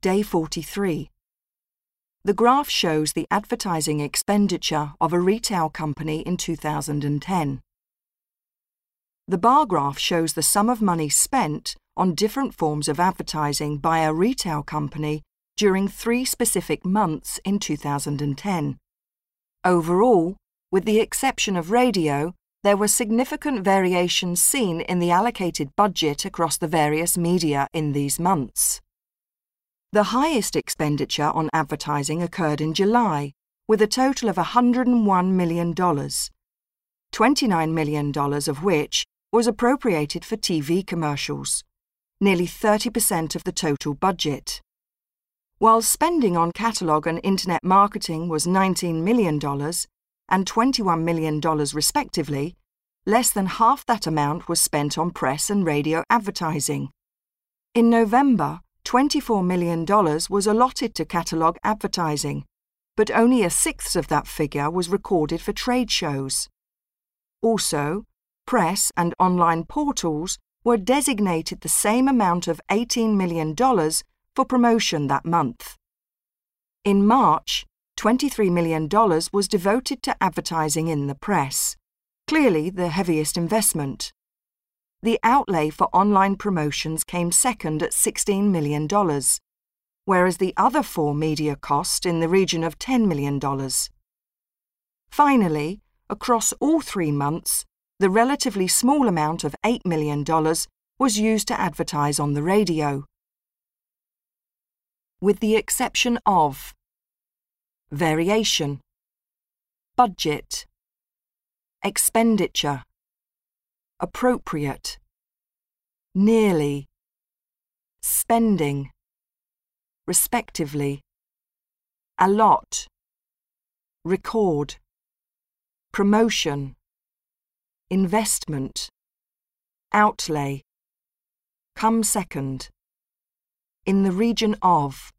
Day 43. The graph shows the advertising expenditure of a retail company in 2010. The bar graph shows the sum of money spent on different forms of advertising by a retail company during three specific months in 2010. Overall, with the exception of radio, there were significant variations seen in the allocated budget across the various media in these months. The highest expenditure on advertising occurred in July, with a total of $101 million, $29 million of which was appropriated for TV commercials, nearly 30% of the total budget. While spending on catalogue and internet marketing was $19 million and $21 million respectively, less than half that amount was spent on press and radio advertising. In November, $24 million was allotted to catalogue advertising, but only a sixth of that figure was recorded for trade shows. Also, press and online portals were designated the same amount of $18 million for promotion that month. In March, $23 million was devoted to advertising in the press, clearly the heaviest investment. The outlay for online promotions came second at $16 million, whereas the other four media cost in the region of $10 million. Finally, across all three months, the relatively small amount of $8 million was used to advertise on the radio. With the exception of Variation Budget Expenditure appropriate, nearly, spending, respectively, allot, record, promotion, investment, outlay, come second, in the region of,